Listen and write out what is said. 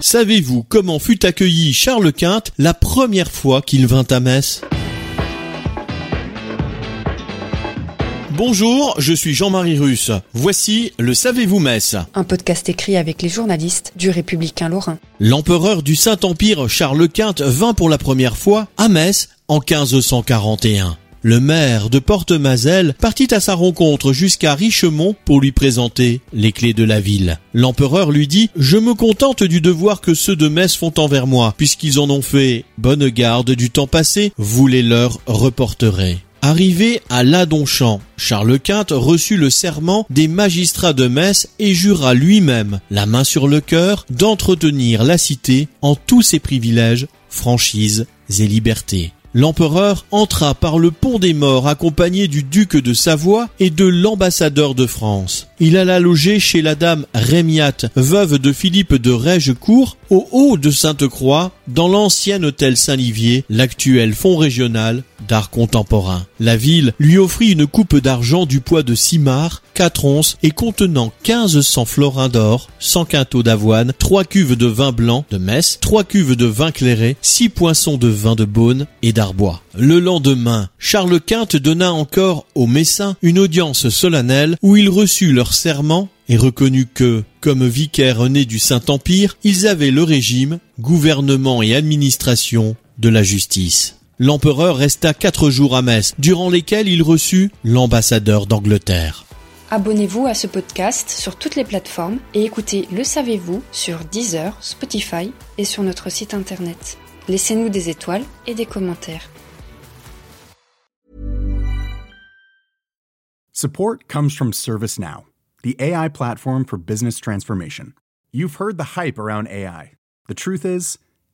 Savez-vous comment fut accueilli Charles Quint la première fois qu'il vint à Metz? Bonjour, je suis Jean-Marie Russe. Voici le Savez-vous Metz Un podcast écrit avec les journalistes du Républicain Lorrain. L'empereur du Saint-Empire Charles Quint vint pour la première fois à Metz en 1541. Le maire de Porte-Mazel partit à sa rencontre jusqu'à Richemont pour lui présenter les clés de la ville. L'empereur lui dit « Je me contente du devoir que ceux de Metz font envers moi, puisqu'ils en ont fait bonne garde du temps passé, vous les leur reporterez. » Arrivé à Ladonchamp, Charles Quint reçut le serment des magistrats de Metz et jura lui-même, la main sur le cœur, d'entretenir la cité en tous ses privilèges, franchises et libertés l'empereur entra par le pont des morts accompagné du duc de Savoie et de l'ambassadeur de France. Il alla loger chez la dame Rémiat, veuve de Philippe de Règecourt, au haut de Sainte-Croix, dans l'ancien hôtel Saint-Livier, l'actuel fonds régional d'art contemporain. La ville lui offrit une coupe d'argent du poids de six mars, quatre onces et contenant quinze cents florins d'or, cent quintaux d'avoine, trois cuves de vin blanc de Metz, trois cuves de vin clairé, six poinçons de vin de Beaune et d'Arbois. Le lendemain, Charles Quint donna encore aux Messins une audience solennelle où il reçut leur serment et reconnut que, comme vicaires nés du Saint-Empire, ils avaient le régime, gouvernement et administration de la justice. L'empereur resta quatre jours à Metz, durant lesquels il reçut l'ambassadeur d'Angleterre. Abonnez-vous à ce podcast sur toutes les plateformes et écoutez Le Savez-vous sur Deezer, Spotify et sur notre site internet. Laissez-nous des étoiles et des commentaires. Support comes from ServiceNow, the AI platform for business transformation. You've heard the hype around AI. The truth is,